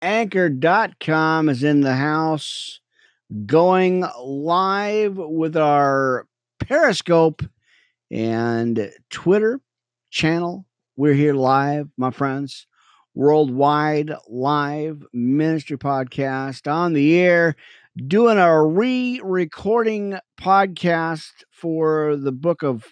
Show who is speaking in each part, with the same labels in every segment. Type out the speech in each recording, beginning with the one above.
Speaker 1: Anchor.com is in the house, going live with our Periscope and Twitter channel. We're here live, my friends. Worldwide live ministry podcast on the air, doing a re recording podcast for the book of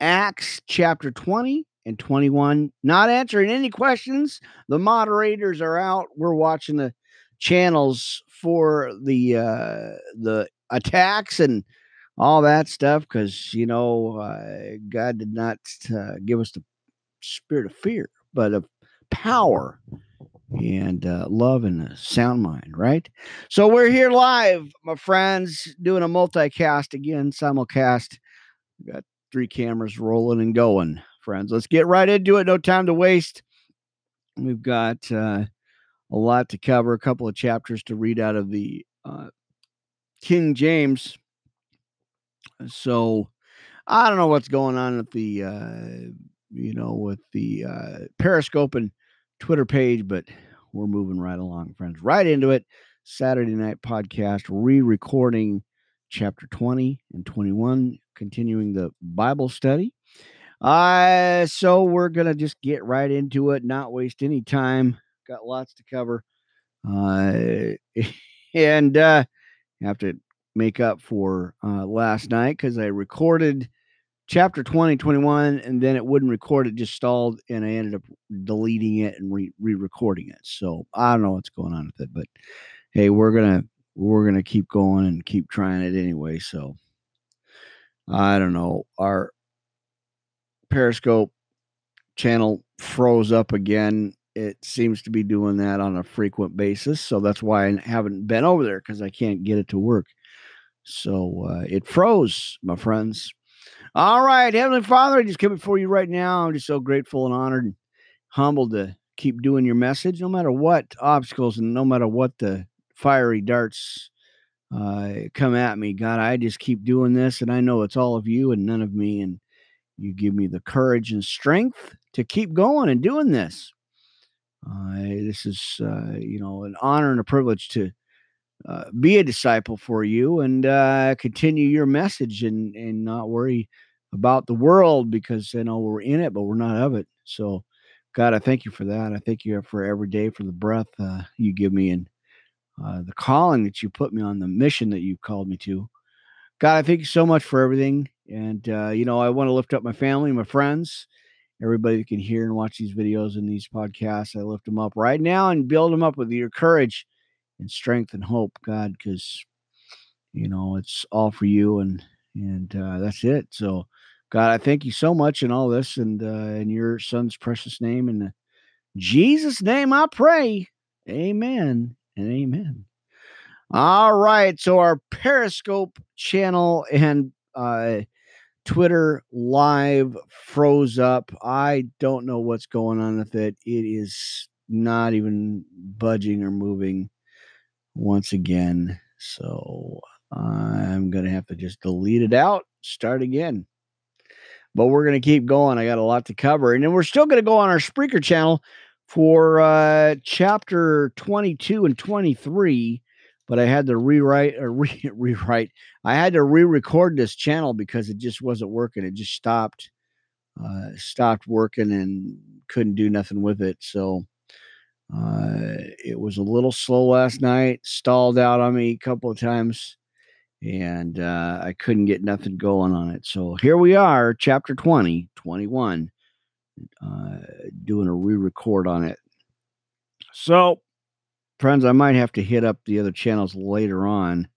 Speaker 1: Acts, chapter 20 and 21. Not answering any questions. The moderators are out. We're watching the channels for the uh, the attacks and all that stuff because you know uh, God did not uh, give us the spirit of fear, but of power and uh, love and a sound mind, right? So we're here live, my friends, doing a multicast again, simulcast. Got three cameras rolling and going, friends. Let's get right into it. No time to waste. We've got uh, a lot to cover, a couple of chapters to read out of the uh, King James. So I don't know what's going on with the, uh, you know, with the uh, Periscope and Twitter page, but we're moving right along, friends. Right into it. Saturday night podcast, re recording chapter 20 and 21, continuing the Bible study. Uh, so we're going to just get right into it, not waste any time. Got lots to cover. Uh, and uh, have to make up for uh, last night because I recorded chapter 20, 21, and then it wouldn't record. It just stalled, and I ended up deleting it and re recording it. So I don't know what's going on with it, but hey, we're gonna we're gonna keep going and keep trying it anyway. So I don't know. Our Periscope channel froze up again. It seems to be doing that on a frequent basis. So that's why I haven't been over there because I can't get it to work. So uh, it froze, my friends. All right, Heavenly Father, I just come before you right now. I'm just so grateful and honored and humbled to keep doing your message, no matter what obstacles and no matter what the fiery darts uh, come at me. God, I just keep doing this, and I know it's all of you and none of me. And you give me the courage and strength to keep going and doing this. Uh, this is, uh, you know, an honor and a privilege to uh, be a disciple for you and uh, continue your message and and not worry about the world because you know we're in it, but we're not of it. So, God, I thank you for that. I thank you for every day for the breath uh, you give me and uh, the calling that you put me on, the mission that you called me to. God, I thank you so much for everything. And, uh, you know, I want to lift up my family, my friends, everybody that can hear and watch these videos and these podcasts. I lift them up right now and build them up with your courage and strength and hope, God, because, you know, it's all for you and, and uh, that's it. So, God, I thank you so much in all this and uh, in your son's precious name. And Jesus' name I pray. Amen and amen. All right. So our Periscope channel and uh, Twitter live froze up. I don't know what's going on with it. It is not even budging or moving once again. So I'm going to have to just delete it out, start again. But we're going to keep going. I got a lot to cover. And then we're still going to go on our Spreaker channel for uh, chapter 22 and 23 but I had to rewrite or re- rewrite. I had to re-record this channel because it just wasn't working. It just stopped, uh, stopped working and couldn't do nothing with it. So uh, it was a little slow last night. Stalled out on me a couple of times, and uh, I couldn't get nothing going on it. So here we are, chapter 20, 21, uh, doing a re-record on it. So friends, I might have to hit up the other channels later on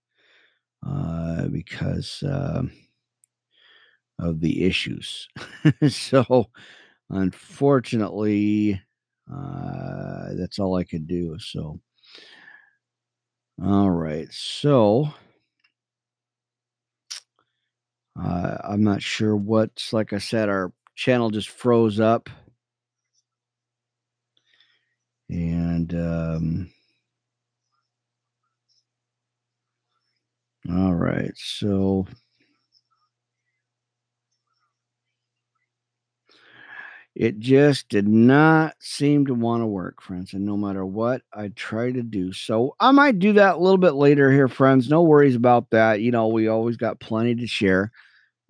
Speaker 1: uh, because uh, of the issues. so, unfortunately, uh, that's all I could do. So, all right. So, uh, I'm not sure what's like I said, our channel just froze up. And um, All right. So It just did not seem to want to work, friends. And no matter what I try to do, so I might do that a little bit later here, friends. No worries about that. You know, we always got plenty to share.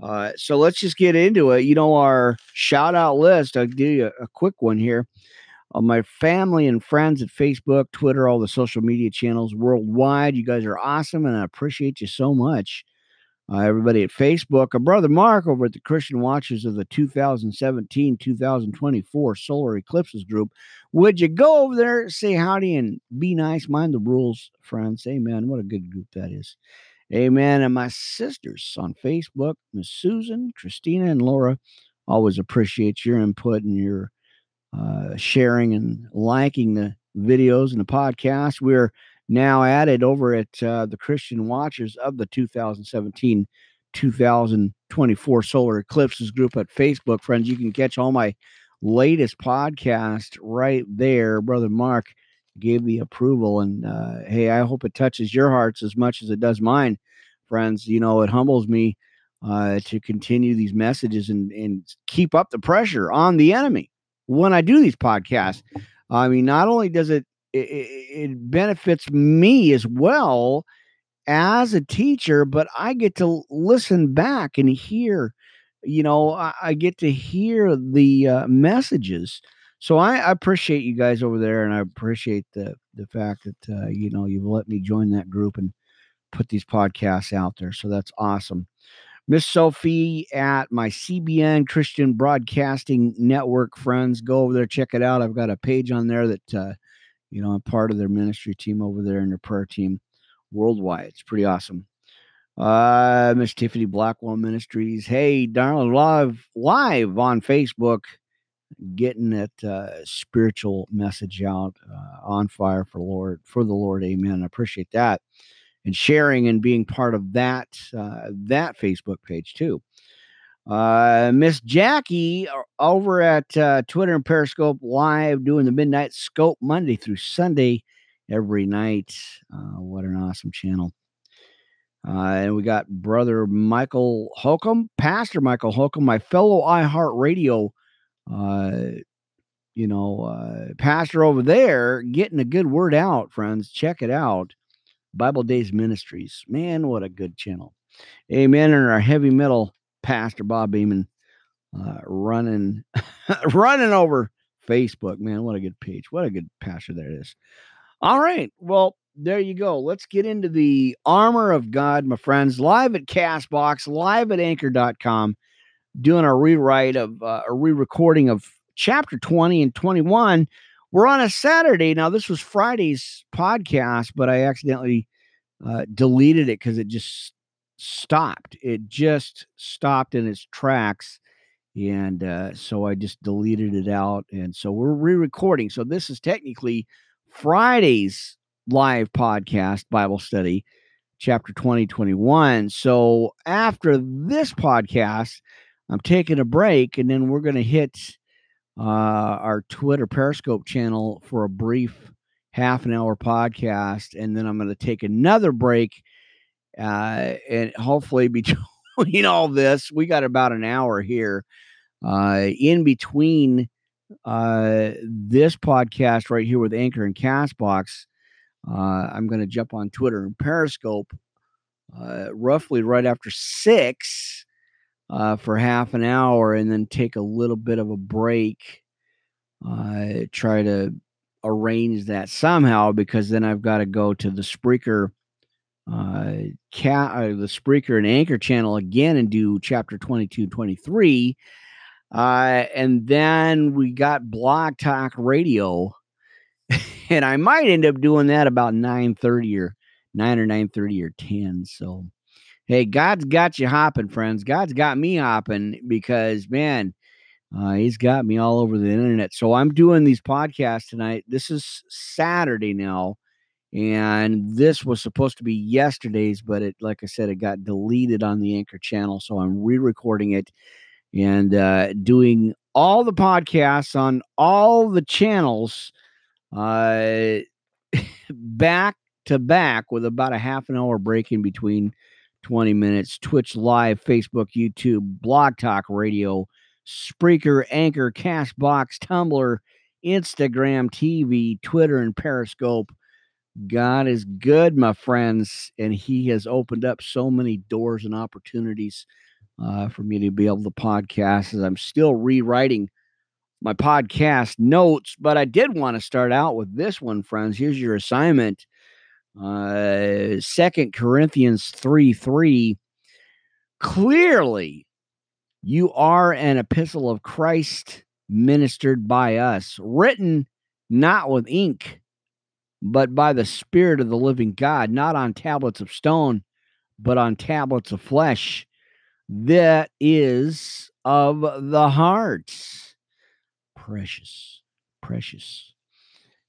Speaker 1: Uh, so let's just get into it. You know, our shout out list, I'll give you a, a quick one here. On my family and friends at Facebook, Twitter, all the social media channels worldwide. You guys are awesome, and I appreciate you so much uh, everybody at Facebook, a brother Mark over at the Christian Watchers of the 2017 2024 Solar Eclipses Group. Would you go over there, say howdy, and be nice? Mind the rules, friends. Amen. What a good group that is. Amen. And my sisters on Facebook, Miss Susan, Christina, and Laura, always appreciate your input and your uh, sharing and liking the videos and the podcast. We're now added over at uh, the Christian Watchers of the 2017 2024 Solar Eclipses group at Facebook. Friends, you can catch all my latest podcast right there. Brother Mark gave the approval. And uh, hey, I hope it touches your hearts as much as it does mine, friends. You know, it humbles me uh, to continue these messages and, and keep up the pressure on the enemy when I do these podcasts. I mean, not only does it it, it benefits me as well as a teacher, but I get to listen back and hear, you know, I, I get to hear the uh, messages. So I, I, appreciate you guys over there, and I appreciate the the fact that uh, you know you've let me join that group and put these podcasts out there. So that's awesome. Miss Sophie at my CBN Christian Broadcasting Network friends, go over there, check it out. I've got a page on there that uh, you know, I'm part of their ministry team over there and their prayer team worldwide. It's pretty awesome. Uh, Miss Tiffany Blackwell Ministries. Hey, darling, live live on Facebook, getting that uh, spiritual message out uh, on fire for Lord for the Lord. Amen. I appreciate that and sharing and being part of that uh, that Facebook page too. Uh, Miss Jackie uh, over at uh, Twitter and Periscope live doing the Midnight Scope Monday through Sunday every night. Uh, what an awesome channel. Uh, and we got brother Michael Holcomb, Pastor Michael Holcomb, my fellow iHeartRadio, uh, you know, uh, pastor over there, getting a good word out, friends. Check it out. Bible Days Ministries. Man, what a good channel. Amen. And our heavy metal Pastor Bob Beeman uh, running running over Facebook. Man, what a good page. What a good pastor there is. All right. Well, there you go. Let's get into the armor of God, my friends, live at Castbox, live at anchor.com, doing a rewrite of uh, a re recording of chapter 20 and 21. We're on a Saturday. Now, this was Friday's podcast, but I accidentally uh, deleted it because it just stopped. It just stopped in its tracks. And uh, so I just deleted it out. And so we're re recording. So this is technically Friday's live podcast Bible study, chapter 2021. So after this podcast, I'm taking a break and then we're going to hit uh, our Twitter Periscope channel for a brief half an hour podcast. And then I'm going to take another break uh, and hopefully between all this, we got about an hour here. Uh, in between uh, this podcast right here with Anchor and Castbox, uh, I'm going to jump on Twitter and Periscope uh, roughly right after six uh, for half an hour and then take a little bit of a break. Uh, try to arrange that somehow because then I've got to go to the Spreaker uh, cat, uh, the Spreaker and Anchor channel again and do chapter 22, 23. Uh, and then we got Blog Talk Radio. and I might end up doing that about 9 30 or 9 or 9 30 or 10. So, hey, God's got you hopping, friends. God's got me hopping because, man, uh, he's got me all over the internet. So I'm doing these podcasts tonight. This is Saturday now and this was supposed to be yesterday's but it like i said it got deleted on the anchor channel so i'm re-recording it and uh, doing all the podcasts on all the channels uh, back to back with about a half an hour break in between 20 minutes twitch live facebook youtube blog talk radio Spreaker, Anchor, Castbox, Tumblr, Instagram, TV, Twitter, and Periscope. God is good, my friends, and He has opened up so many doors and opportunities uh, for me to be able to podcast as I'm still rewriting my podcast notes. But I did want to start out with this one, friends. Here's your assignment. Uh, Second Corinthians 3 3. Clearly, you are an epistle of Christ ministered by us, written not with ink, but by the Spirit of the living God, not on tablets of stone, but on tablets of flesh. That is of the heart. Precious, precious.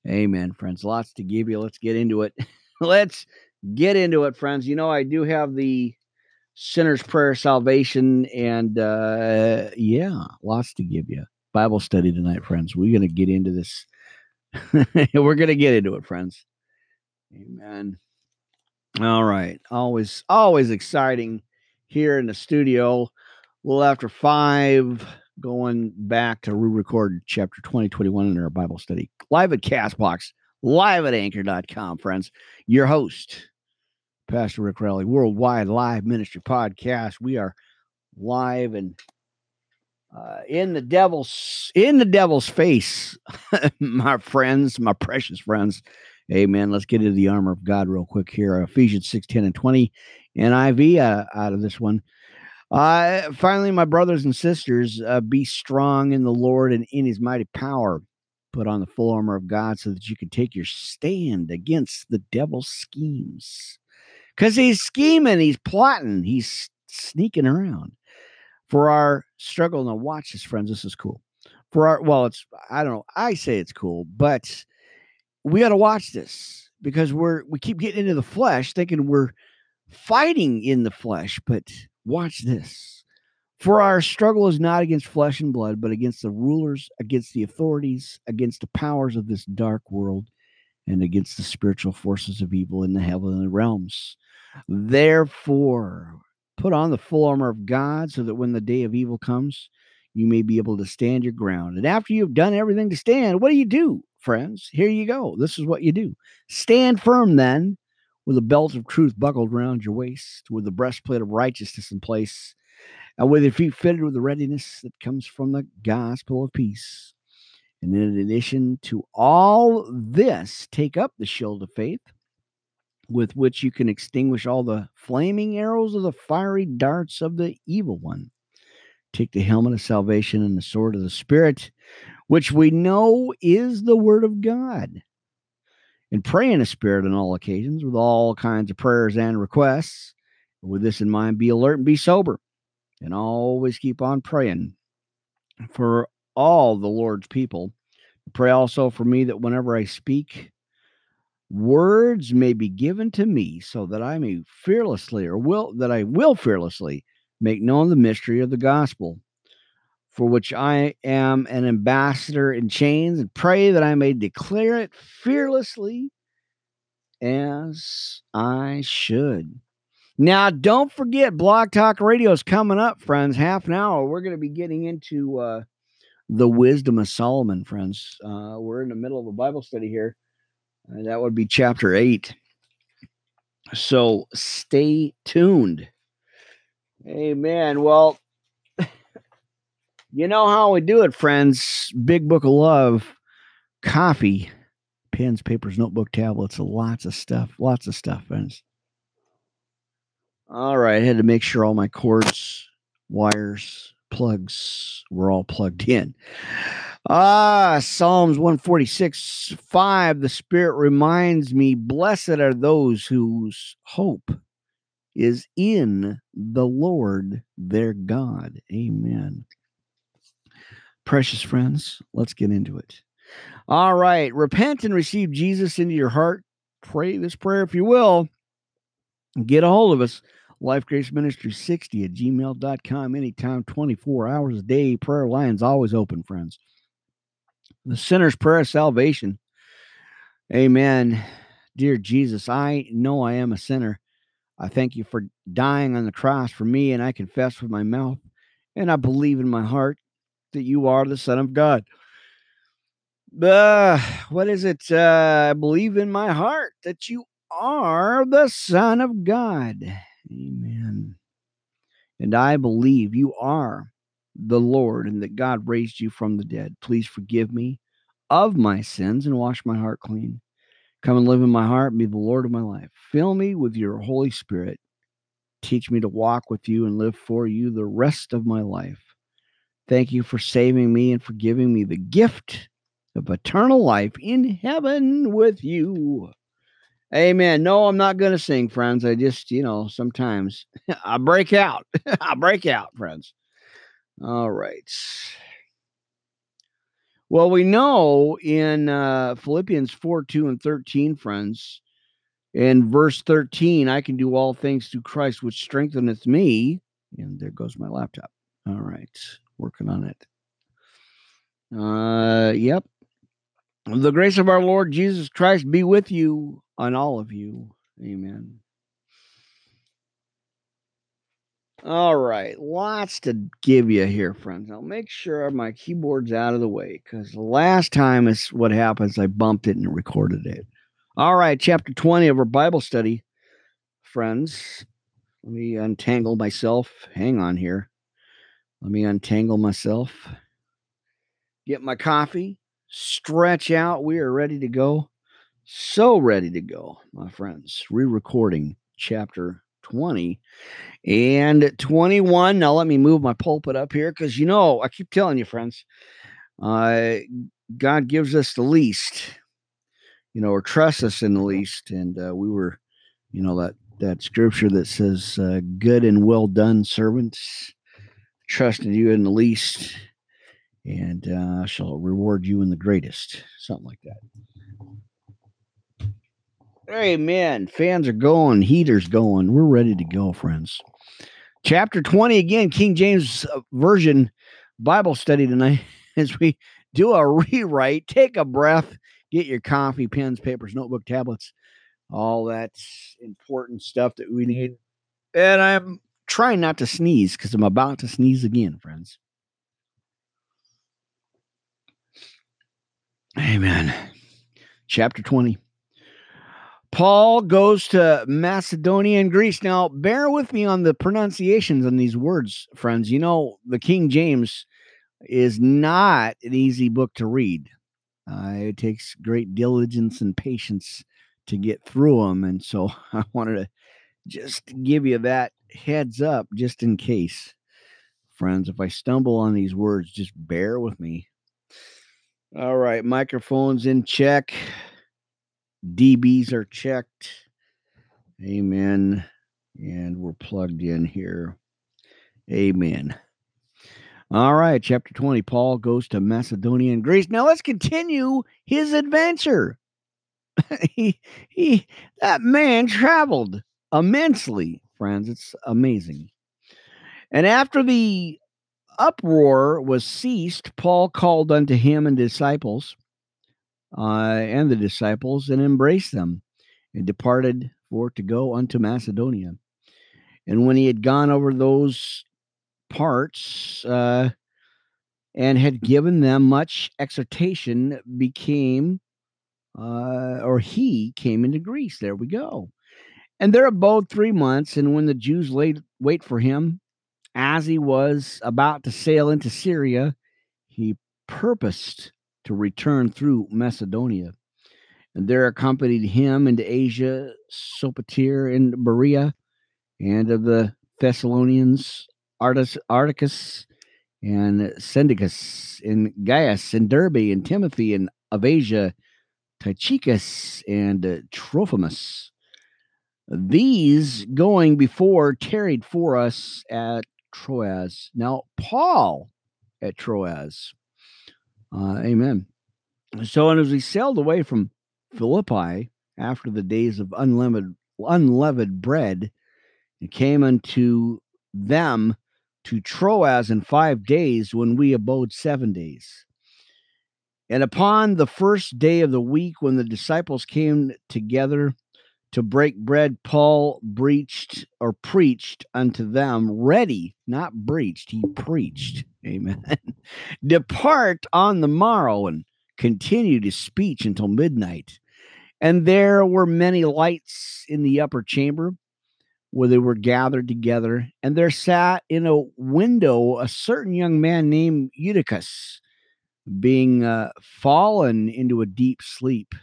Speaker 1: Amen, friends. Lots to give you. Let's get into it. Let's get into it, friends. You know, I do have the sinner's prayer salvation and uh yeah lots to give you. Bible study tonight friends. We're gonna get into this. We're gonna get into it friends. Amen. All right. Always always exciting here in the studio. Little after five going back to re-record chapter 2021 in our bible study. Live at castbox live at anchor.com friends your host Pastor Rick Rowley, Worldwide Live Ministry Podcast. We are live and uh, in the devil's in the devil's face, my friends, my precious friends. Amen. Let's get into the armor of God real quick here. Ephesians 6, 10, and 20. NIV uh, out of this one. Uh, finally, my brothers and sisters, uh, be strong in the Lord and in his mighty power. Put on the full armor of God so that you can take your stand against the devil's schemes because he's scheming, he's plotting, he's sneaking around. For our struggle, now watch this, friends. This is cool. For our, well, it's, I don't know, I say it's cool, but we got to watch this because we're, we keep getting into the flesh thinking we're fighting in the flesh, but watch this. For our struggle is not against flesh and blood, but against the rulers, against the authorities, against the powers of this dark world, and against the spiritual forces of evil in the heavenly realms. Therefore, put on the full armor of God so that when the day of evil comes, you may be able to stand your ground. And after you've done everything to stand, what do you do, friends? Here you go. This is what you do stand firm then, with a belt of truth buckled around your waist, with the breastplate of righteousness in place, and with your feet fitted with the readiness that comes from the gospel of peace. And in addition to all this, take up the shield of faith with which you can extinguish all the flaming arrows of the fiery darts of the evil one. Take the helmet of salvation and the sword of the Spirit, which we know is the Word of God. And pray in the Spirit on all occasions with all kinds of prayers and requests. With this in mind, be alert and be sober, and always keep on praying for all the Lord's people. Pray also for me that whenever I speak, words may be given to me so that I may fearlessly or will that I will fearlessly make known the mystery of the gospel for which I am an ambassador in chains and pray that I may declare it fearlessly as I should. Now, don't forget, Blog Talk Radio is coming up, friends. Half an hour. We're going to be getting into uh, the wisdom of Solomon, friends. Uh, we're in the middle of a Bible study here and that would be chapter eight. So stay tuned. Amen. Well, you know how we do it, friends. Big Book of Love, coffee, pens, papers, notebook, tablets, lots of stuff. Lots of stuff, friends. All right. I had to make sure all my cords, wires, plugs were all plugged in. Ah, Psalms 146 5. The Spirit reminds me, blessed are those whose hope is in the Lord their God. Amen. Precious friends, let's get into it. All right. Repent and receive Jesus into your heart. Pray this prayer if you will. Get a hold of us. Life Grace Ministry 60 at gmail.com anytime, 24 hours a day. Prayer lines always open, friends the sinner's prayer of salvation. Amen. Dear Jesus, I know I am a sinner. I thank you for dying on the cross for me, and I confess with my mouth and I believe in my heart that you are the Son of God. Uh, what is it? Uh, I believe in my heart that you are the Son of God. Amen. And I believe you are the Lord and that God raised you from the dead. Please forgive me of my sins and wash my heart clean. Come and live in my heart be the Lord of my life. Fill me with your Holy Spirit. Teach me to walk with you and live for you the rest of my life. Thank you for saving me and for giving me the gift of eternal life in heaven with you. Amen. No, I'm not going to sing, friends. I just, you know, sometimes I break out. I break out, friends. All right. Well, we know in uh, Philippians 4 2 and 13, friends, in verse 13, I can do all things through Christ, which strengtheneth me. And there goes my laptop. All right. Working on it. Uh, yep. The grace of our Lord Jesus Christ be with you on all of you. Amen. All right, lots to give you here, friends. I'll make sure my keyboard's out of the way because last time is what happens. I bumped it and recorded it. All right, chapter 20 of our Bible study, friends. Let me untangle myself. Hang on here. Let me untangle myself. Get my coffee, stretch out. We are ready to go. So ready to go, my friends. Re recording chapter 20 and 21. Now, let me move my pulpit up here because you know, I keep telling you, friends, uh, God gives us the least, you know, or trusts us in the least. And uh, we were, you know, that that scripture that says, uh, "Good and well done, servants, trusted you in the least, and uh, I shall reward you in the greatest." Something like that. Amen. Fans are going, heaters going. We're ready to go, friends. Chapter 20 again, King James uh, Version Bible study tonight as we do a rewrite. Take a breath, get your coffee, pens, papers, notebook, tablets, all that important stuff that we need. And I'm trying not to sneeze because I'm about to sneeze again, friends. Amen. Chapter 20. Paul goes to Macedonia and Greece. Now, bear with me on the pronunciations on these words, friends. You know, the King James is not an easy book to read. Uh, it takes great diligence and patience to get through them. And so I wanted to just give you that heads up just in case. Friends, if I stumble on these words, just bear with me. All right, microphones in check. DBs are checked. Amen. And we're plugged in here. Amen. All right, chapter 20. Paul goes to Macedonia and Greece. Now let's continue his adventure. he, he, that man traveled immensely, friends. It's amazing. And after the uproar was ceased, Paul called unto him and disciples uh, and the disciples and embraced them and departed for to go unto Macedonia. And when he had gone over those parts uh, and had given them much exhortation, became uh, or he came into Greece. There we go. And there abode three months. And when the Jews laid wait for him, as he was about to sail into Syria, he purposed to return through Macedonia. And there accompanied him into Asia, Sopater and Berea, and of the Thessalonians, Artis, Articus and Syndicus, and Gaius, and Derbe, and Timothy, and of Asia, Tychicus, and uh, Trophimus. These going before tarried for us at Troas. Now, Paul at Troas uh, amen. So, and as we sailed away from Philippi after the days of unleavened, unleavened bread, it came unto them to Troas in five days when we abode seven days. And upon the first day of the week, when the disciples came together to break bread, Paul breached or preached unto them, ready, not breached, he preached. Amen. Depart on the morrow and continued his speech until midnight. And there were many lights in the upper chamber where they were gathered together. And there sat in a window a certain young man named Eutychus, being uh, fallen into a deep sleep.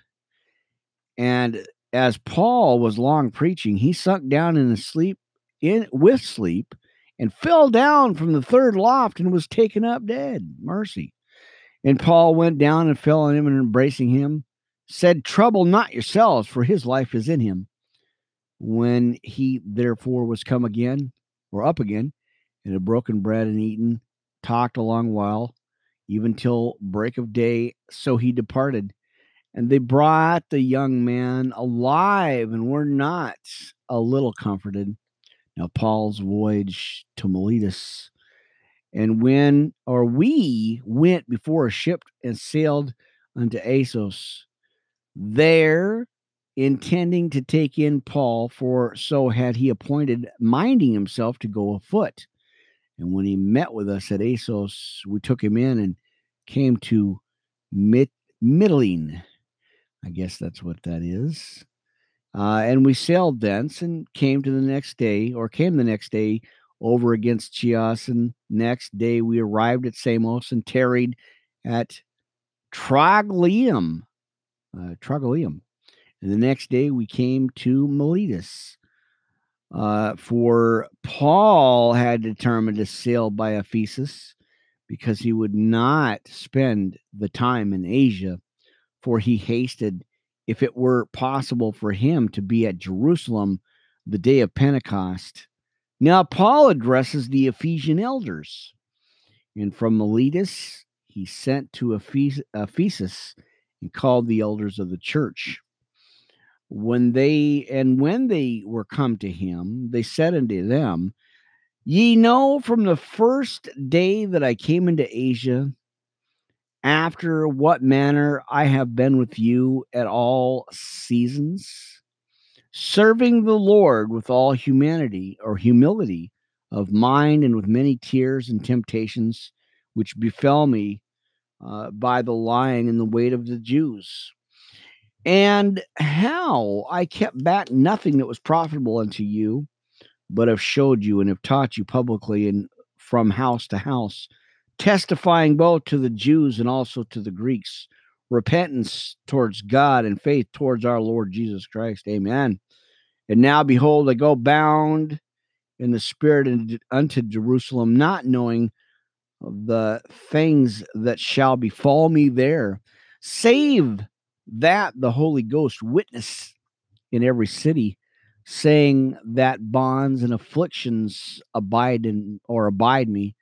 Speaker 1: And as Paul was long preaching, he sunk down in a sleep in with sleep and fell down from the third loft and was taken up dead. Mercy. And Paul went down and fell on him and embracing him, said, Trouble not yourselves, for his life is in him. When he therefore was come again, or up again, and had broken bread and eaten, talked a long while, even till break of day, so he departed. And they brought the young man alive and were not a little comforted. Now, Paul's voyage to Miletus. And when, or we went before a ship and sailed unto Assos, there intending to take in Paul, for so had he appointed, minding himself to go afoot. And when he met with us at Assos, we took him in and came to Mit- Mytilene. I guess that's what that is. Uh, and we sailed thence and came to the next day, or came the next day over against Chios. And next day we arrived at Samos and tarried at Trogyllium. Uh. And the next day we came to Miletus. Uh, for Paul had determined to sail by Ephesus because he would not spend the time in Asia, for he hasted if it were possible for him to be at Jerusalem the day of Pentecost. Now, Paul addresses the Ephesian elders, and from Miletus he sent to Ephesus and called the elders of the church. When they and when they were come to him, they said unto them, Ye know from the first day that I came into Asia after what manner I have been with you at all seasons, serving the Lord with all humanity or humility of mind and with many tears and temptations which befell me uh, by the lying and the weight of the Jews. And how I kept back nothing that was profitable unto you, but have showed you and have taught you publicly and from house to house testifying both to the Jews and also to the Greeks, repentance towards God and faith towards our Lord Jesus Christ. Amen. And now, behold, I go bound in the Spirit unto Jerusalem, not knowing the things that shall befall me there, save that the Holy Ghost witness in every city, saying that bonds and afflictions abide in or abide me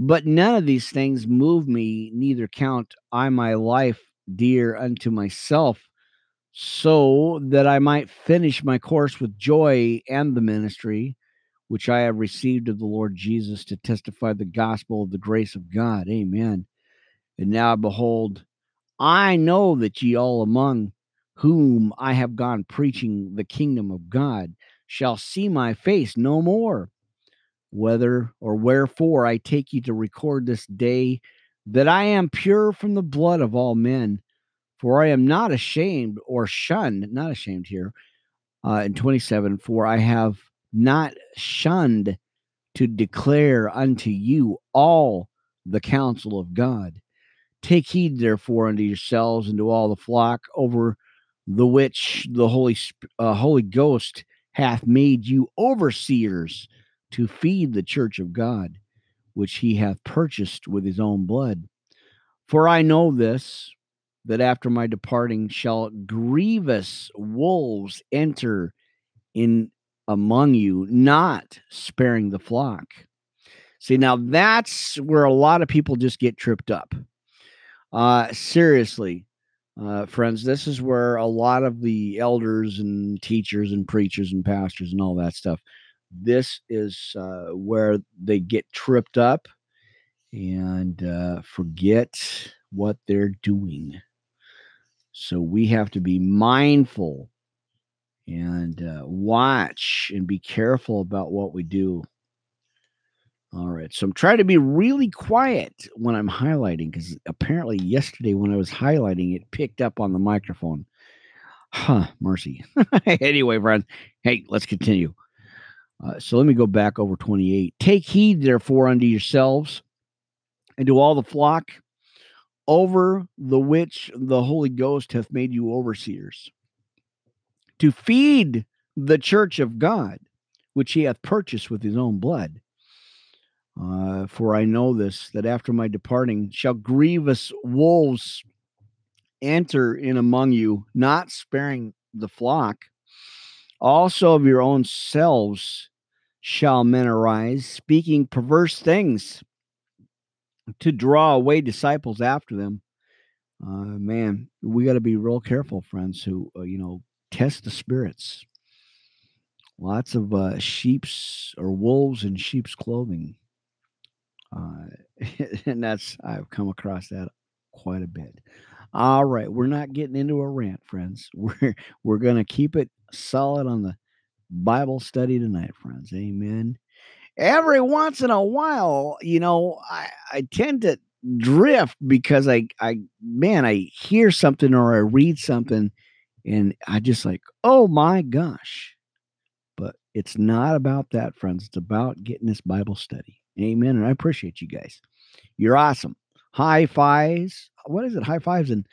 Speaker 1: but none of these things move me, neither count I my life dear unto myself, so that I might finish my course with joy and the ministry which I have received of the Lord Jesus to testify the gospel of the grace of God. Amen. And now, behold, I know that ye all among whom I have gone preaching the kingdom of God shall see my face no more whether or wherefore I take you to record this day that I am pure from the blood of all men, for I am not ashamed or shunned, not ashamed here, uh, in 27, for I have not shunned to declare unto you all the counsel of God. Take heed, therefore, unto yourselves and to all the flock over the which the Holy uh, Holy Ghost hath made you overseers to feed the church of God, which he hath purchased with his own blood. For I know this, that after my departing shall grievous wolves enter in among you, not sparing the flock. See, now that's where a lot of people just get tripped up. Uh, seriously, uh, friends, this is where a lot of the elders and teachers and preachers and pastors and all that stuff this is uh, where they get tripped up and uh, forget what they're doing. So we have to be mindful and uh, watch and be careful about what we do. All right. So I'm trying to be really quiet when I'm highlighting because apparently yesterday when I was highlighting, it picked up on the microphone. Huh, mercy. anyway, friends, hey, let's continue. Uh, so let me go back over 28. Take heed, therefore, unto yourselves and to all the flock over the which the Holy Ghost hath made you overseers, to feed the church of God, which he hath purchased with his own blood. Uh, for I know this, that after my departing shall grievous wolves enter in among you, not sparing the flock. Also of your own selves shall men arise, speaking perverse things to draw away disciples after them. Uh, man, we got to be real careful, friends, who, uh, you know, test the spirits. Lots of uh, sheep's or wolves in sheep's clothing. Uh, and that's, I've come across that quite a bit. All right, we're not getting into a rant, friends. We're we're to keep it solid on the Bible study tonight, friends. Amen. Every once in a while, you know, I, I tend to drift because I I man, I hear something or I read something and I just like, "Oh my gosh." But it's not about that, friends. It's about getting this Bible study. Amen. And I appreciate you guys. You're awesome. High fives. What is it? High fives and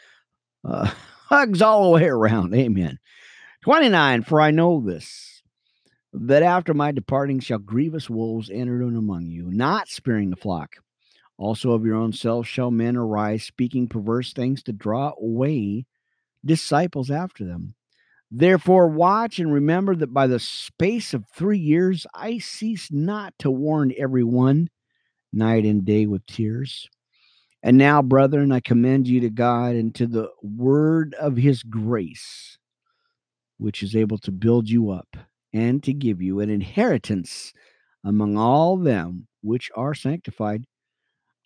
Speaker 1: uh, hugs all the way around. Amen. 29. For I know this, that after my departing shall grievous wolves enter in among you, not sparing the flock. Also of your own selves shall men arise, speaking perverse things to draw away disciples after them. Therefore, watch and remember that by the space of three years I cease not to warn everyone night and day with tears. And now, brethren, I commend you to God and to the word of his grace, which is able to build you up and to give you an inheritance among all them which are sanctified.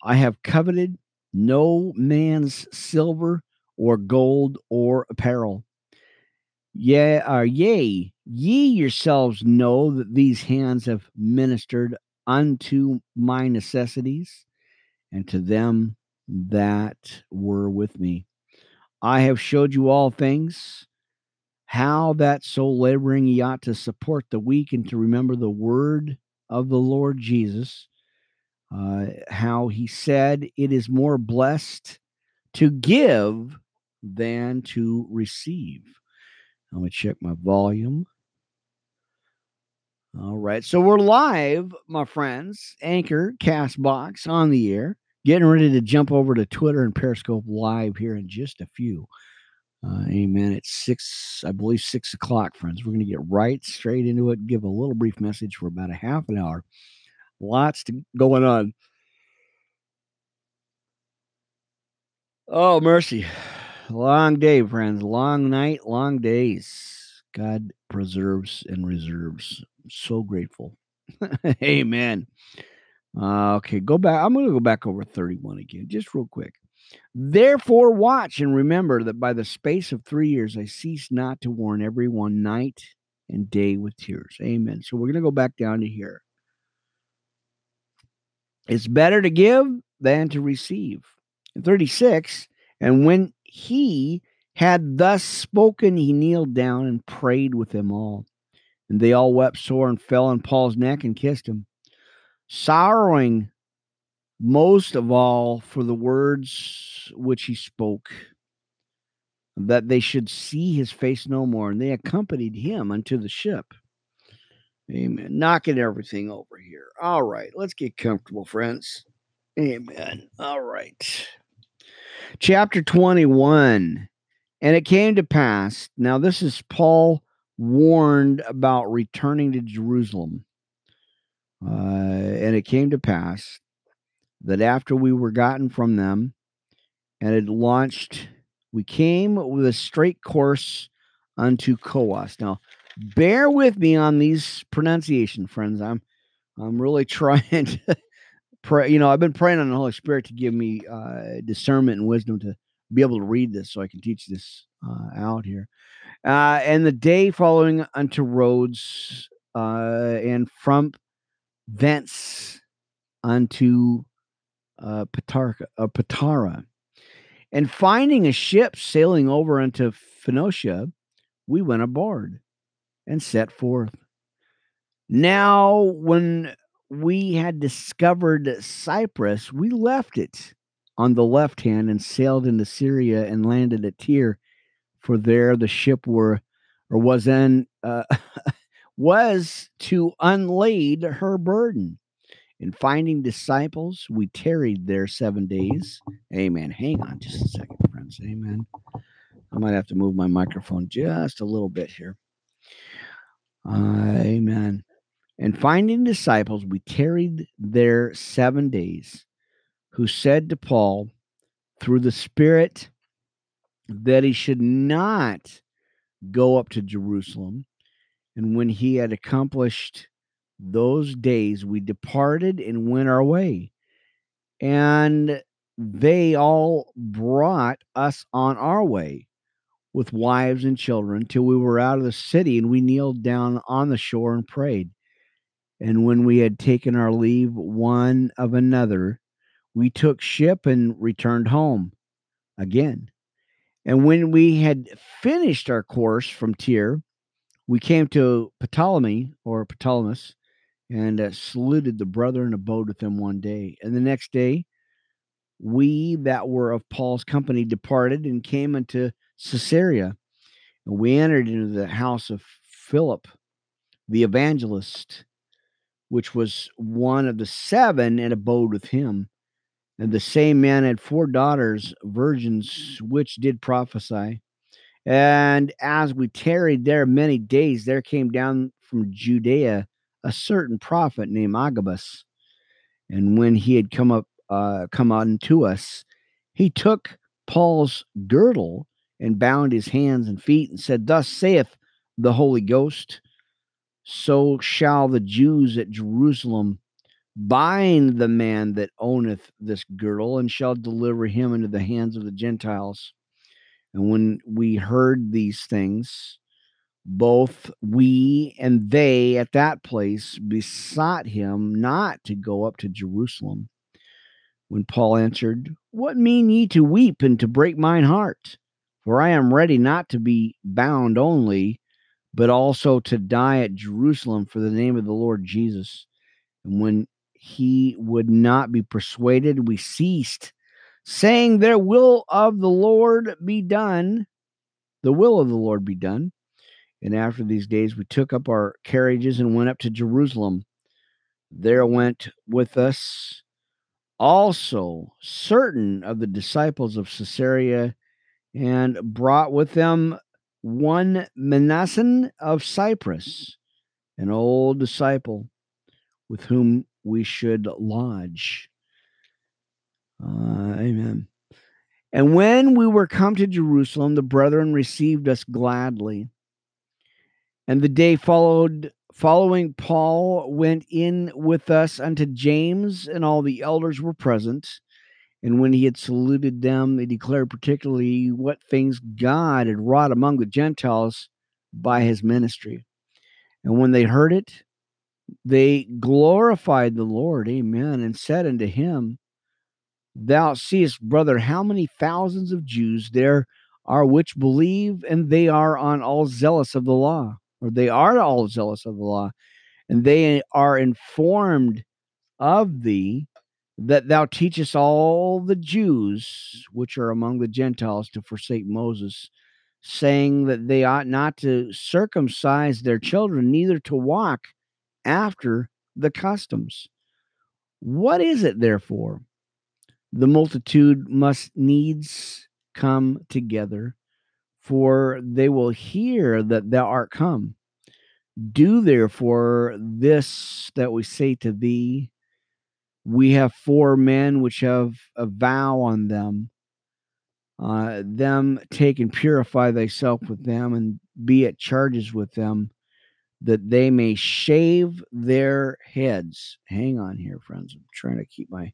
Speaker 1: I have coveted no man's silver or gold or apparel. Yea, uh, yea, ye yourselves know that these hands have ministered unto my necessities, and to them that were with me. I have showed you all things, how that soul laboring ye ought to support the weak and to remember the word of the Lord Jesus, uh, how he said, It is more blessed to give than to receive. Let me check my volume. All right. So we're live, my friends. Anchor, Castbox on the air. Getting ready to jump over to Twitter and Periscope live here in just a few. Uh, amen. It's six, I believe, six o'clock, friends. We're going to get right straight into it. Give a little brief message for about a half an hour. Lots to, going on. Oh, mercy. Long day, friends. Long night, long days. God preserves and reserves. so grateful. Amen. Uh, okay, go back. I'm going to go back over 31 again, just real quick. Therefore, watch and remember that by the space of three years I cease not to warn everyone night and day with tears. Amen. So we're going to go back down to here. It's better to give than to receive. In 36, and when he had thus spoken, he kneeled down and prayed with them all. And they all wept sore and fell on Paul's neck and kissed him, sorrowing most of all for the words which he spoke, that they should see his face no more. And they accompanied him unto the ship. Amen. Knocking everything over here. All right, let's get comfortable, friends. Amen. All right chapter 21. And it came to pass, now this is Paul warned about returning to Jerusalem. Uh, and it came to pass that after we were gotten from them and had launched, we came with a straight course unto Coos. Now, bear with me on these pronunciation, friends. I'm I'm really trying to pray. You know, I've been praying on the Holy Spirit to give me uh, discernment and wisdom to be able to read this so I can teach this uh, out here. Uh, and the day following unto Rhodes, uh, and from thence unto uh, Patarka, uh, Patara. And finding a ship sailing over into Phoenicia, we went aboard and set forth. Now, when we had discovered Cyprus, we left it on the left hand and sailed into Syria and landed at Tyre, for there the ship were or was in uh, was to unlade her burden. In finding disciples, we tarried there seven days. Amen. Hang on just a second, friends. Amen. I might have to move my microphone just a little bit here. Uh, amen. And finding disciples, we tarried there seven days, who said to Paul through the Spirit that he should not go up to Jerusalem. And when he had accomplished those days, we departed and went our way. And they all brought us on our way with wives and children till we were out of the city, and we kneeled down on the shore and prayed. And when we had taken our leave one of another, we took ship and returned home again. And when we had finished our course from Tyre, we came to Ptolemy or Ptolemus and uh, saluted the brother and abode with them one day. And the next day, we that were of Paul's company departed and came unto Caesarea. And we entered into the house of Philip, the evangelist, which was one of the seven, and abode with him. And the same man had four daughters, virgins, which did prophesy. And as we tarried there many days, there came down from Judea a certain prophet named Agabus. And when he had come up, uh, come unto us, he took Paul's girdle and bound his hands and feet and said, Thus saith the Holy Ghost, so shall the Jews at Jerusalem bind the man that owneth this girdle and shall deliver him into the hands of the Gentiles. And when we heard these things, both we and they at that place besought him not to go up to Jerusalem. When Paul answered, What mean ye to weep and to break mine heart? For I am ready not to be bound only, but also to die at Jerusalem for the name of the Lord Jesus. And when he would not be persuaded, we ceased, saying, There will of the Lord be done, the will of the Lord be done. And after these days, we took up our carriages and went up to Jerusalem. There went with us also certain of the disciples of Caesarea and brought with them one Mnason of Cyprus, an old disciple with whom we should lodge. Uh, amen. And when we were come to Jerusalem, the brethren received us gladly. And the day followed, following Paul went in with us unto James, and all the elders were present. And when he had saluted them, he declared particularly what things God had wrought among the Gentiles by his ministry. And when they heard it, they glorified the Lord, amen, and said unto him, Thou seest, brother, how many thousands of Jews there are which believe, and they are on all zealous of the law, or they are all zealous of the law, and they are informed of thee that thou teachest all the Jews which are among the Gentiles to forsake Moses, saying that they ought not to circumcise their children, neither to walk after the customs. What is it, therefore? The multitude must needs come together, for they will hear that thou art come. Do therefore this that we say to thee. We have four men which have a vow on them. Uh, them take and purify thyself with them, and be at charges with them that they may shave their heads. Hang on here, friends. I'm trying to keep my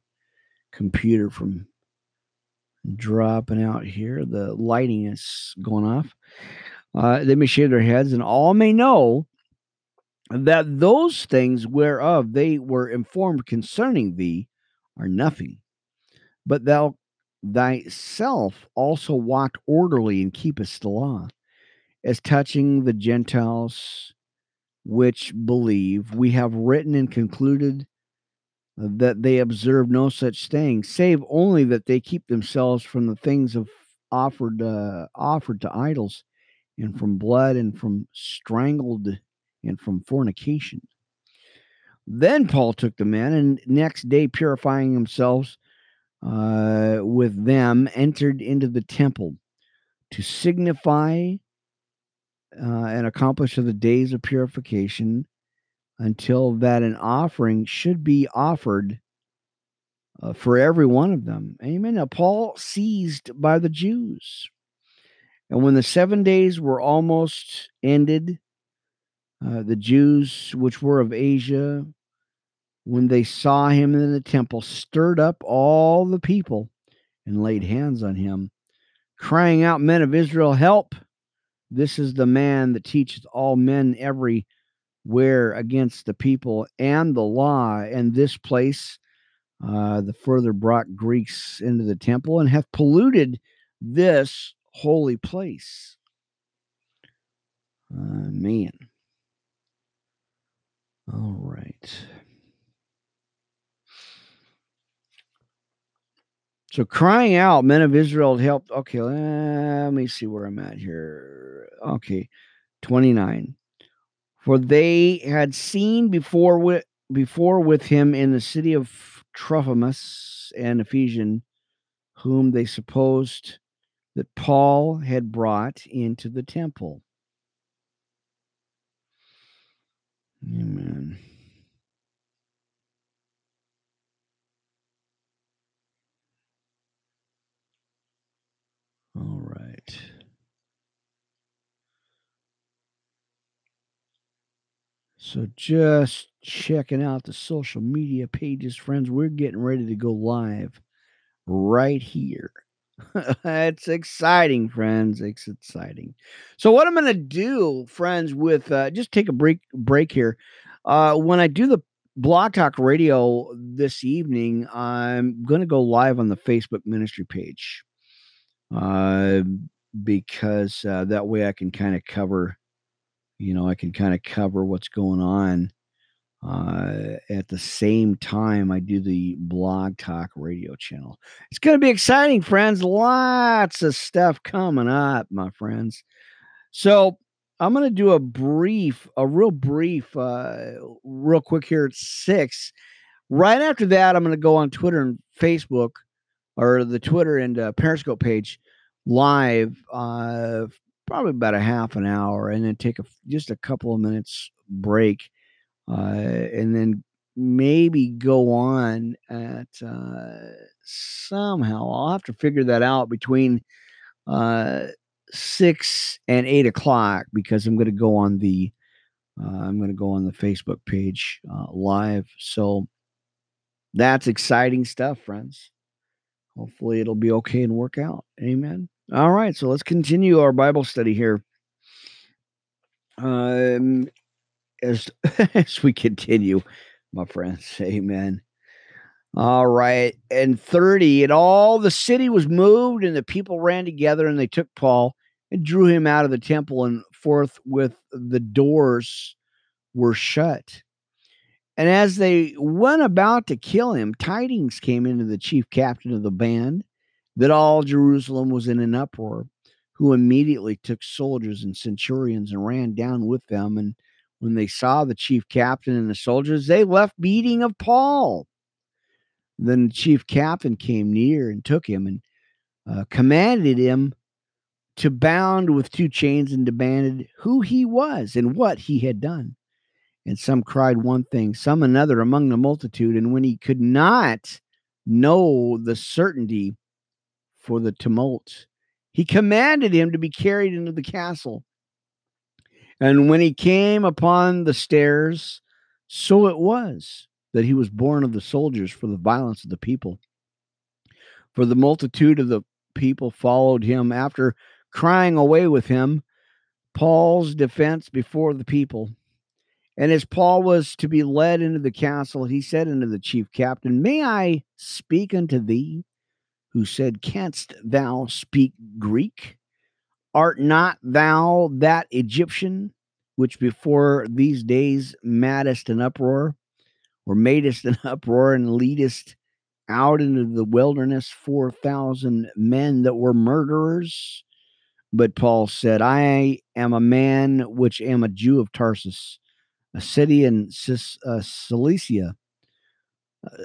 Speaker 1: computer from dropping out here. The lighting is going off. Uh, they may shave their heads, and all may know that those things whereof they were informed concerning thee are nothing. But thou thyself also walk orderly and keepest the law. As touching the Gentiles which believe, we have written and concluded that they observe no such thing, save only that they keep themselves from the things of offered uh, offered to idols, and from blood, and from strangled, and from fornication. Then Paul took the men, and next day, purifying themselves uh, with them, entered into the temple to signify uh, and accomplish the days of purification until that an offering should be offered uh, for every one of them. Amen. Now, Paul seized by the Jews. And when the seven days were almost ended, uh, the Jews which were of Asia, when they saw him in the temple, stirred up all the people and laid hands on him, crying out, Men of Israel, help! This is the man that teacheth all men everywhere against the people and the law. And this place, uh, the further brought Greeks into the temple and have polluted this holy place. Uh, man. All right. So crying out, men of Israel helped. Okay, let me see where I'm at here. Okay, 29. For they had seen before with before with him in the city of Trophimus and Ephesian, whom they supposed that Paul had brought into the temple. Amen. All right. So just checking out the social media pages, friends. We're getting ready to go live right here. it's exciting, friends. It's exciting. So what I'm going to do, friends, with uh, just take a break break here. Uh, when I do the Blog Talk Radio this evening, I'm going to go live on the Facebook ministry page uh, because uh, that way I can kind of cover, you know, I can kind of cover what's going on. Uh, at the same time, I do the Blog Talk radio channel. It's going to be exciting, friends. Lots of stuff coming up, my friends. So I'm going to do a brief, a real brief, uh, real quick here at six. Right after that, I'm going to go on Twitter and Facebook or the Twitter and uh, Periscope page live, uh, probably about a half an hour, and then take a just a couple of minutes break, uh, and then maybe go on at uh, somehow. I'll have to figure that out between uh, six and eight o'clock because I'm going to go on the uh, I'm going to go on the Facebook page uh, live. So that's exciting stuff, friends hopefully it'll be okay and work out. Amen. All right, so let's continue our Bible study here. Um, as as we continue, my friends, Amen. All right, and thirty, and all the city was moved, and the people ran together, and they took Paul and drew him out of the temple, and forth with the doors were shut. And as they went about to kill him, tidings came into the chief captain of the band that all Jerusalem was in an uproar, who immediately took soldiers and centurions and ran down with them. And when they saw the chief captain and the soldiers, they left beating of Paul. Then the chief captain came near and took him and uh, commanded him to bound with two chains and demanded who he was and what he had done. And some cried one thing, some another among the multitude. And when he could not know the certainty for the tumult, he commanded him to be carried into the castle. And when he came upon the stairs, so it was that he was born of the soldiers for the violence of the people. For the multitude of the people followed him after crying away with him Paul's defense before the people. And as Paul was to be led into the castle, he said unto the chief captain, May I speak unto thee? Who said, Canst thou speak Greek? Art not thou that Egyptian which before these days maddest an uproar, or madest an uproar, and leadest out into the wilderness four thousand men that were murderers? But Paul said, I am a man which am a Jew of Tarsus a city in Cis, uh, Cilicia,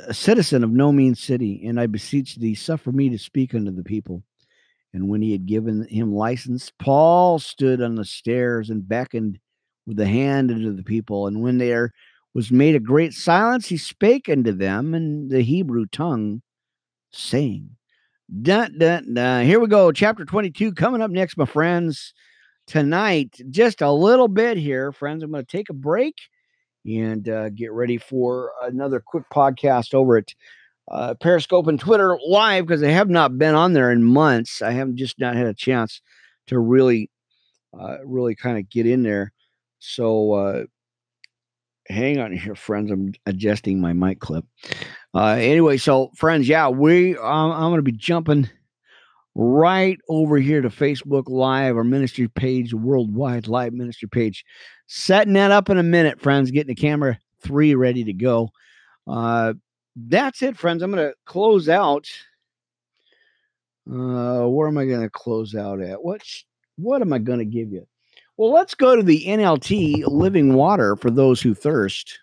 Speaker 1: a citizen of no mean city, and I beseech thee, suffer me to speak unto the people. And when he had given him license, Paul stood on the stairs and beckoned with the hand unto the people. And when there was made a great silence, he spake unto them in the Hebrew tongue, saying, Dun, dun, dun. Here we go. Chapter 22 coming up next, my friends tonight. Just a little bit here, friends. I'm going to take a break and uh, get ready for another quick podcast over at uh, Periscope and Twitter live because I have not been on there in months. I have just not had a chance to really, uh, really kind of get in there. So uh, hang on here, friends. I'm adjusting my mic clip. Uh, anyway, so friends, yeah, we um, I'm going to be jumping right over here to Facebook Live, our ministry page, worldwide live ministry page. Setting that up in a minute, friends. Getting the camera three ready to go. Uh, that's it, friends. I'm going to close out. Uh, where am I going to close out at? What what am I going to give you? Well, let's go to the NLT Living Water for those who thirst.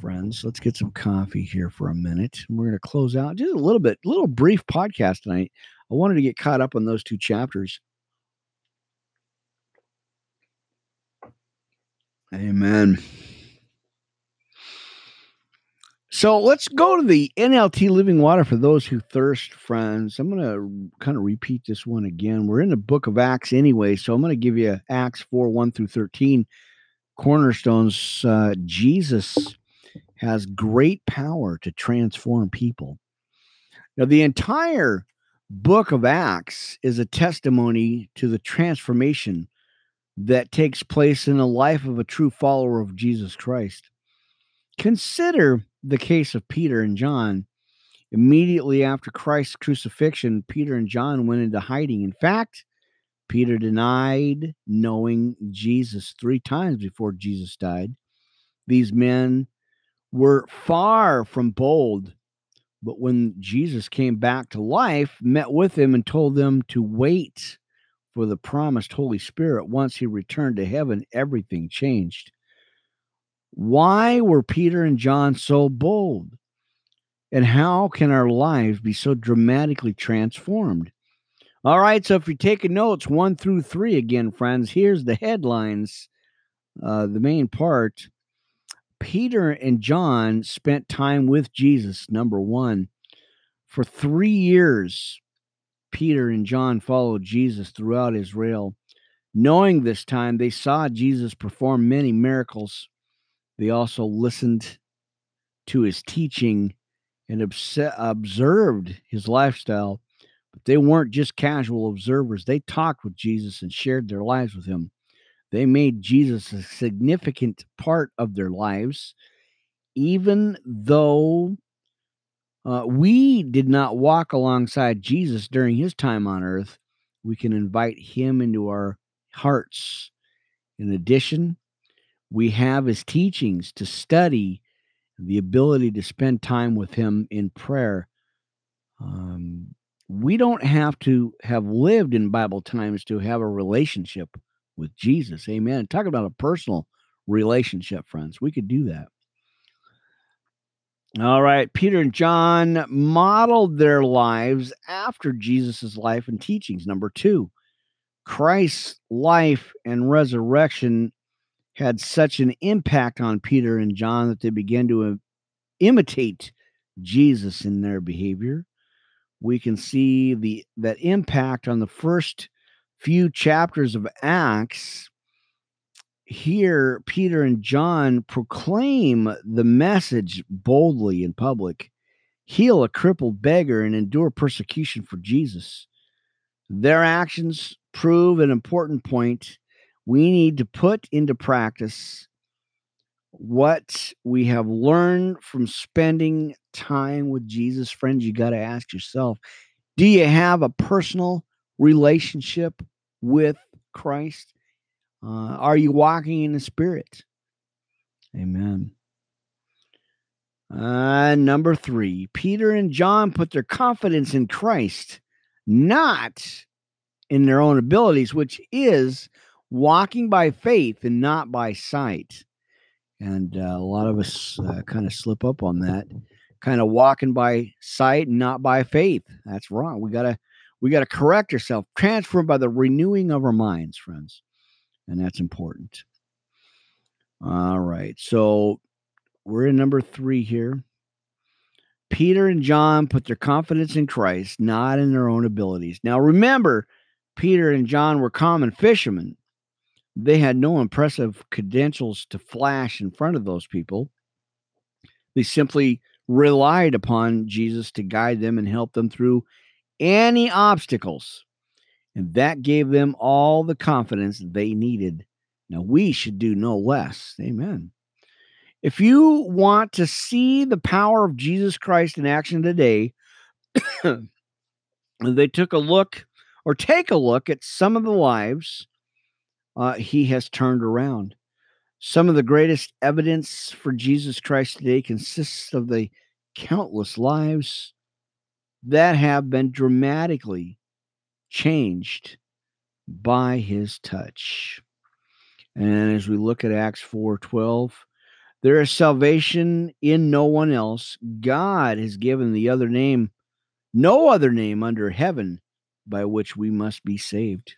Speaker 1: Friends, let's get some coffee here for a minute. We're going to close out just a little bit, little brief podcast tonight I wanted to get caught up on those two chapters. Amen. So let's go to the NLT Living Water for those who thirst, friends. I'm going to kind of repeat this one again. We're in the book of Acts anyway, so I'm going to give you Acts 4 1 through 13. Cornerstones, uh, Jesus has great power to transform people. Now, the entire book of Acts is a testimony to the transformation that takes place in the life of a true follower of Jesus Christ. Consider the case of Peter and John. Immediately after Christ's crucifixion, Peter and John went into hiding. In fact, Peter denied knowing Jesus three times before Jesus died. These men were far from bold but when Jesus came back to life, met with them and told them to wait for the promised Holy Spirit, once he returned to heaven, everything changed. Why were Peter and John so bold? And how can our lives be so dramatically transformed? All right, so if you're taking notes, one through three again, friends, here's the headlines. Uh, the main part Peter and John spent time with Jesus, number one. For three years, Peter and John followed Jesus throughout Israel. Knowing this time, they saw Jesus perform many miracles. They also listened to his teaching and observed his lifestyle. But they weren't just casual observers, they talked with Jesus and shared their lives with him. They made Jesus a significant part of their lives, even though uh, we did not walk alongside Jesus during his time on earth. We can invite him into our hearts. In addition, we have his teachings to study, the ability to spend time with him in prayer. Um, we don't have to have lived in Bible times to have a relationship with Jesus. Amen. Talk about a personal relationship, friends. We could do that. All right. Peter and John modeled their lives after Jesus' life and teachings. Number two, Christ's life and resurrection had such an impact on Peter and John that they began to uh, imitate Jesus in their behavior. We can see the that impact on the first few chapters of Acts, here Peter and John proclaim the message boldly in public, heal a crippled beggar, and endure persecution for Jesus. Their actions prove an important point. We need to put into practice what we have learned from spending time with Jesus. Friends, you got to ask yourself do you have a personal relationship with Christ? Uh, are you walking in the Spirit? Amen. Uh, number three, Peter and John put their confidence in Christ, not in their own abilities, which is walking by faith and not by sight. And uh, a lot of us uh, kind of slip up on that, kind of walking by sight and not by faith. That's wrong. We gotta we gotta correct ourselves, transformed by the renewing of our minds, friends, and that's important. All right, so we're in number three here. Peter and John put their confidence in Christ, not in their own abilities. Now, remember, Peter and John were common fishermen. They had no impressive credentials to flash in front of those people. They simply relied upon Jesus to guide them and help them through any obstacles. And that gave them all the confidence they needed. Now, we should do no less. Amen. If you want to see the power of Jesus Christ in action today, they took a look or take a look at some of the lives uh, he has turned around. Some of the greatest evidence for Jesus Christ today consists of the countless lives that have been dramatically changed by his touch. And as we look at Acts 4:12, there is salvation in no one else. God has given the other name, no other name under heaven by which we must be saved.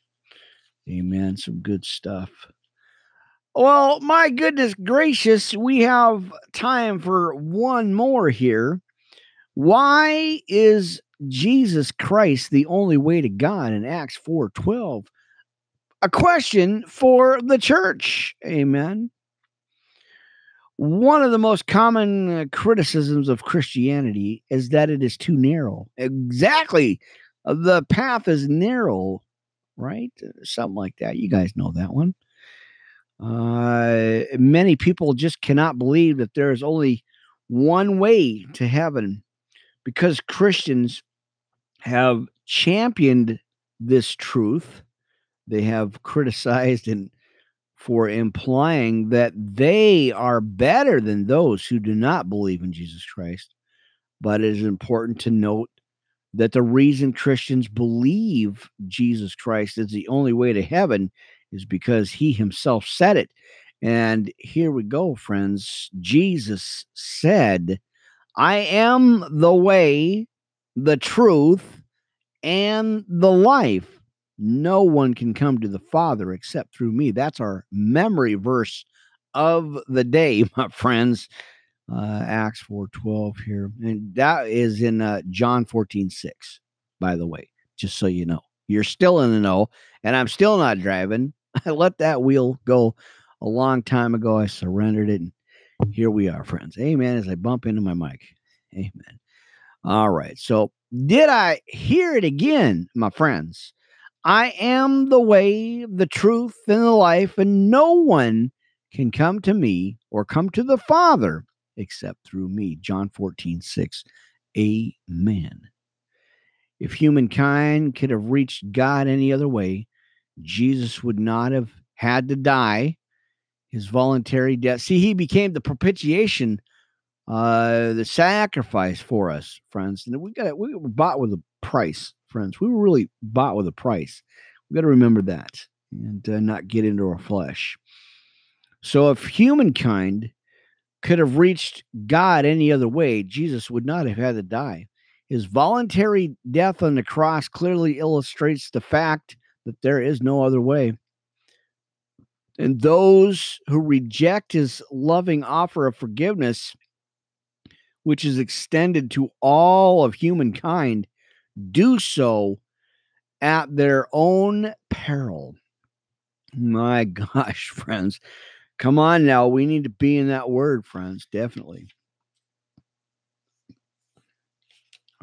Speaker 1: Amen. Some good stuff. Well, my goodness gracious, we have time for one more here. Why is Jesus Christ the only way to God in Acts 4:12? A question for the church. Amen. One of the most common uh, criticisms of Christianity is that it is too narrow. Exactly. The path is narrow, right? Uh, something like that. You guys know that one. Uh, many people just cannot believe that there is only one way to heaven because Christians have championed this truth. They have criticized and for implying that they are better than those who do not believe in Jesus Christ. But it is important to note that the reason Christians believe Jesus Christ is the only way to heaven is because he himself said it. And here we go, friends. Jesus said, I am the way, the truth, and the life. No one can come to the Father except through me. That's our memory verse of the day, my friends. Uh, Acts 4:12 here. And that is in uh, John 14:6, by the way, just so you know. You're still in the know, and I'm still not driving. I let that wheel go a long time ago. I surrendered it, and here we are, friends. Amen. As I bump into my mic. Amen. All right. So, did I hear it again, my friends? I am the way, the truth, and the life, and no one can come to me or come to the Father except through me. John 14, 6. Amen. If humankind could have reached God any other way, Jesus would not have had to die his voluntary death. See, he became the propitiation, uh, the sacrifice for us, friends. And we got we were bought with a price friends. We were really bought with a price. We got to remember that and uh, not get into our flesh. So, if humankind could have reached God any other way, Jesus would not have had to die. His voluntary death on the cross clearly illustrates the fact that there is no other way. And those who reject his loving offer of forgiveness, which is extended to all of humankind, do so at their own peril. My gosh, friends. Come on now. We need to be in that word, friends. Definitely.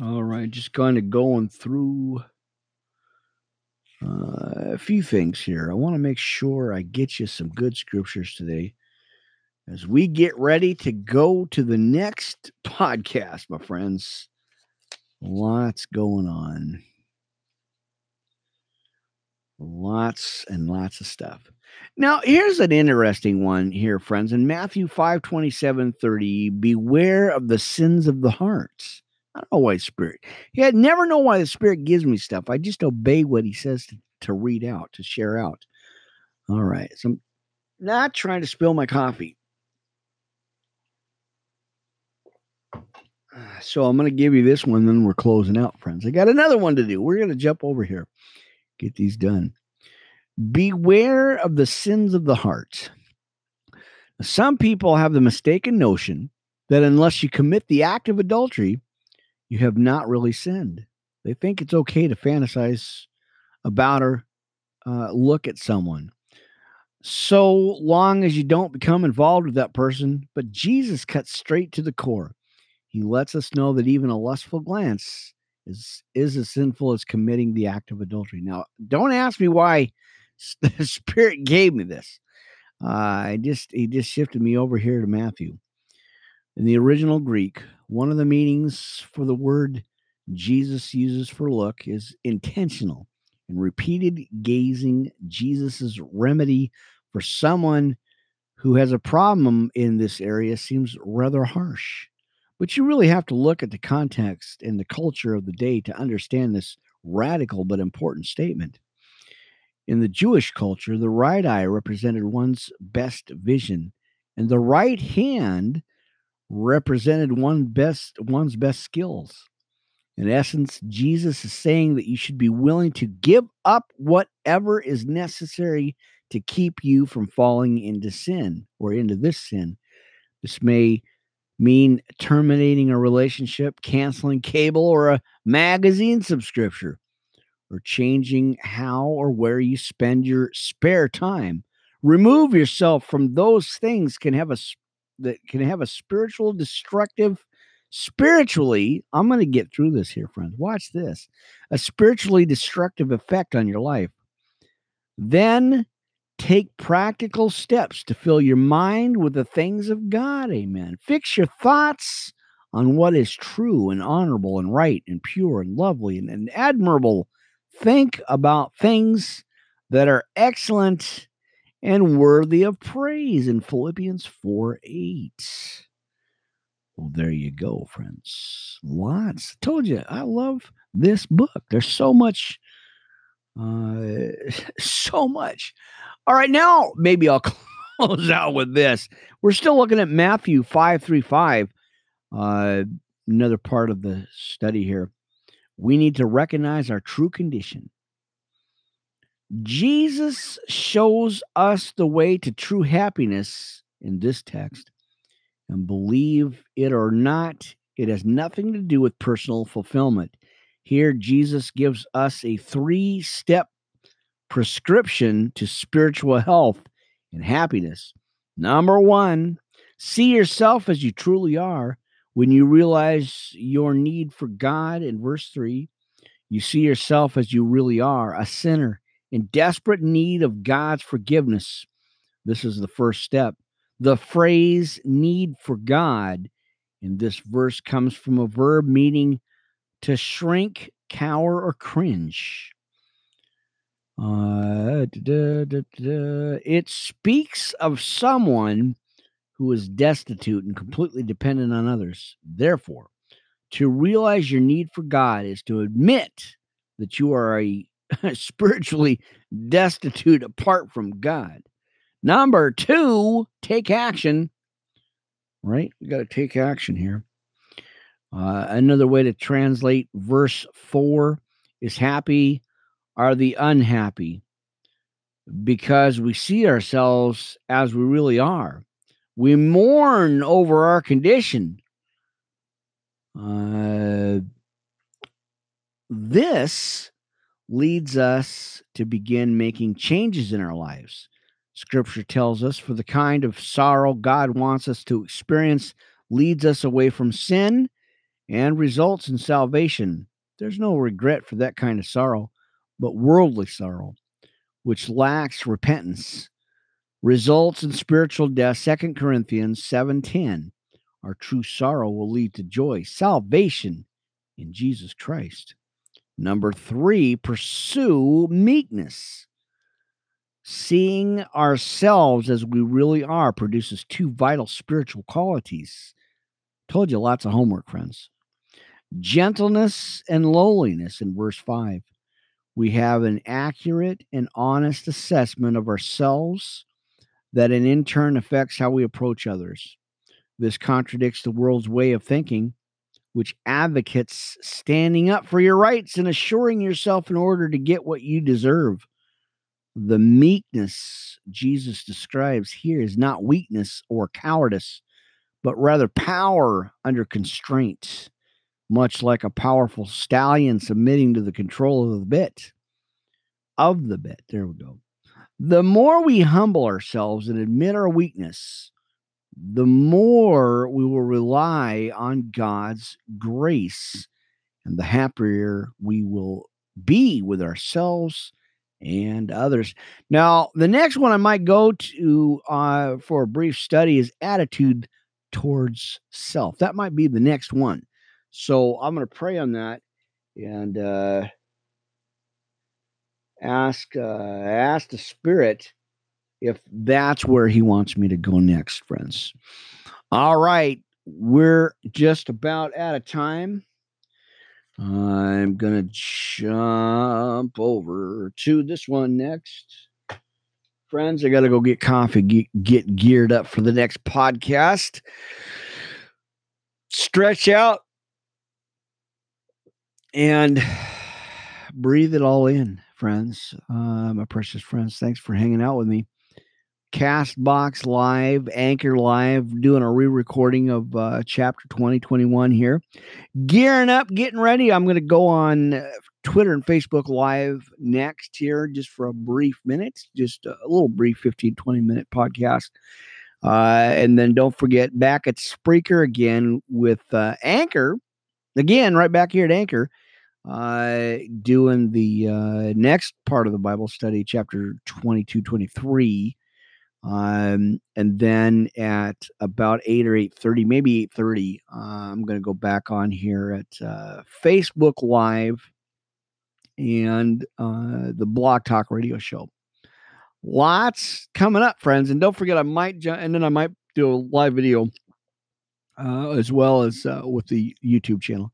Speaker 1: All right. Just kind of going through Uh, a few things here. I want to make sure I get you some good scriptures today as we get ready to go to the next podcast, my friends. Lots going on. Lots and lots of stuff. Now, here's an interesting one here, friends. In Matthew 5 27 30, beware of the sins of the hearts. I don't know why Spirit. Yeah, I never know why the Spirit gives me stuff. I just obey what He says to, to read out, to share out. All right. So I'm not trying to spill my coffee. So I'm going to give you this one, then we're closing out, friends. I got another one to do. We're going to jump over here, get these done. Beware of the sins of the heart. Some people have the mistaken notion that unless you commit the act of adultery, you have not really sinned. They think it's okay to fantasize about or uh, look at someone so long as you don't become involved with that person. But Jesus cuts straight to the core. He lets us know that even a lustful glance is is as sinful as committing the act of adultery. Now, don't ask me why the Spirit gave me this. Uh, I just he just shifted me over here to Matthew. In the original Greek, one of the meanings for the word Jesus uses for look is intentional and repeated gazing. Jesus's remedy for someone who has a problem in this area seems rather harsh. But you really have to look at the context and the culture of the day to understand this radical but important statement. In the Jewish culture, the right eye represented one's best vision, and the right hand represented one best one's best skills. In essence, Jesus is saying that you should be willing to give up whatever is necessary to keep you from falling into sin or into this sin. This may mean terminating a relationship, canceling cable or a magazine subscription, or changing how or where you spend your spare time. Remove yourself from those things can have a that can have a spiritual destructive spiritually i'm going to get through this here friends watch this a spiritually destructive effect on your life then take practical steps to fill your mind with the things of god amen fix your thoughts on what is true and honorable and right and pure and lovely and, and admirable think about things that are excellent and worthy of praise in Philippians 4 8. Well, there you go, friends. Lots. Told you, I love this book. There's so much, uh, so much. All right, now maybe I'll close out with this. We're still looking at Matthew 5 3 5, uh, another part of the study here. We need to recognize our true condition Jesus shows us the way to true happiness in this text. And believe it or not, it has nothing to do with personal fulfillment. Here, Jesus gives us a three step prescription to spiritual health and happiness. Number one, see yourself as you truly are. When you realize your need for God in verse 3, you see yourself as you really are a sinner in desperate need of God's forgiveness. This is the first step. The phrase need for God in this verse comes from a verb meaning to shrink, cower, or cringe. Uh, da, da, da, it speaks of someone who is destitute and completely dependent on others. Therefore, to realize your need for God is to admit that you are a spiritually destitute apart from God. Number two, take action. Right? We got to take action here. Uh, another way to translate verse four is happy are the unhappy because we see ourselves as we really are. We mourn over our condition. Uh, this leads us to begin making changes in our lives. Scripture tells us for the kind of sorrow God wants us to experience leads us away from sin and results in salvation. There's no regret for that kind of sorrow, but worldly sorrow, which lacks repentance, results in spiritual death. 2 Corinthians 7:10. Our true sorrow will lead to joy, salvation in Jesus Christ. Number 3, pursue meekness. Seeing ourselves as we really are produces two vital spiritual qualities. Told you lots of homework, friends. Gentleness and lowliness in verse 5. We have an accurate and honest assessment of ourselves that in turn affects how we approach others. This contradicts the world's way of thinking, which advocates standing up for your rights and assuring yourself in order to get what you deserve. The meekness Jesus describes here is not weakness or cowardice, but rather power under constraint, much like a powerful stallion submitting to the control of the bit. Of the bit. There we go. The more we humble ourselves and admit our weakness, the more we will rely on God's grace and the happier we will be with ourselves and others. Now, the next one I might go to uh, for a brief study is attitude towards self. That might be the next one. So I'm going to pray on that and uh, ask uh, ask the Spirit if that's where He wants me to go next, friends. All right, we're just about out of time. I'm going to jump over to this one next. Friends, I got to go get coffee, get, get geared up for the next podcast. Stretch out and breathe it all in, friends. Uh, my precious friends, thanks for hanging out with me. Castbox Live, Anchor Live, doing a re recording of uh, chapter 2021 here. Gearing up, getting ready. I'm going to go on uh, Twitter and Facebook Live next here just for a brief minute, just a little brief 15, 20 minute podcast. Uh, and then don't forget back at Spreaker again with uh, Anchor. Again, right back here at Anchor, uh, doing the uh, next part of the Bible study, chapter 22, 23 um, and then at about eight or eight thirty, maybe eight thirty, uh, I'm going to go back on here at uh, Facebook Live and uh, the Blog Talk Radio Show. Lots coming up, friends, and don't forget I might ju- and then I might do a live video uh, as well as uh, with the YouTube channel.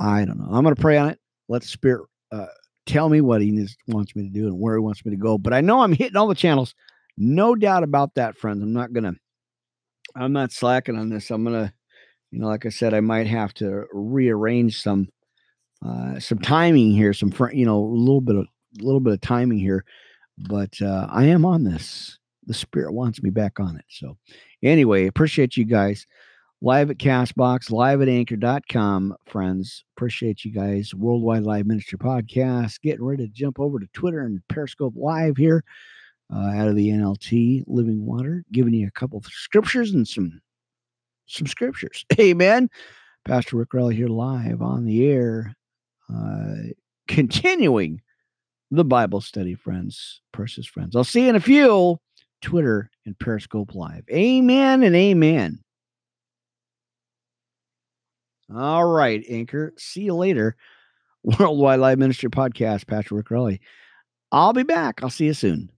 Speaker 1: I don't know. I'm going to pray on it. Let the Spirit uh, tell me what He needs, wants me to do and where He wants me to go. But I know I'm hitting all the channels. No doubt about that, friends. I'm not gonna I'm not slacking on this. I'm gonna, you know, like I said, I might have to rearrange some uh some timing here, some fr- you know, a little bit of a little bit of timing here. But uh I am on this. The spirit wants me back on it. So anyway, appreciate you guys. Live at Castbox, live at anchor.com, friends. Appreciate you guys. Worldwide Live Ministry Podcast. Getting ready to jump over to Twitter and Periscope Live here uh, out of the NLT Living Water, giving you a couple of scriptures and some some scriptures. Amen. Pastor Rick Raleigh here live on the air, uh, continuing the Bible study, friends, precious friends. I'll see you in a few. Twitter and Periscope Live. Amen and amen. All right, Anchor. See you later. Worldwide Live Ministry Podcast, Pastor Rick I'll be back. I'll see you soon.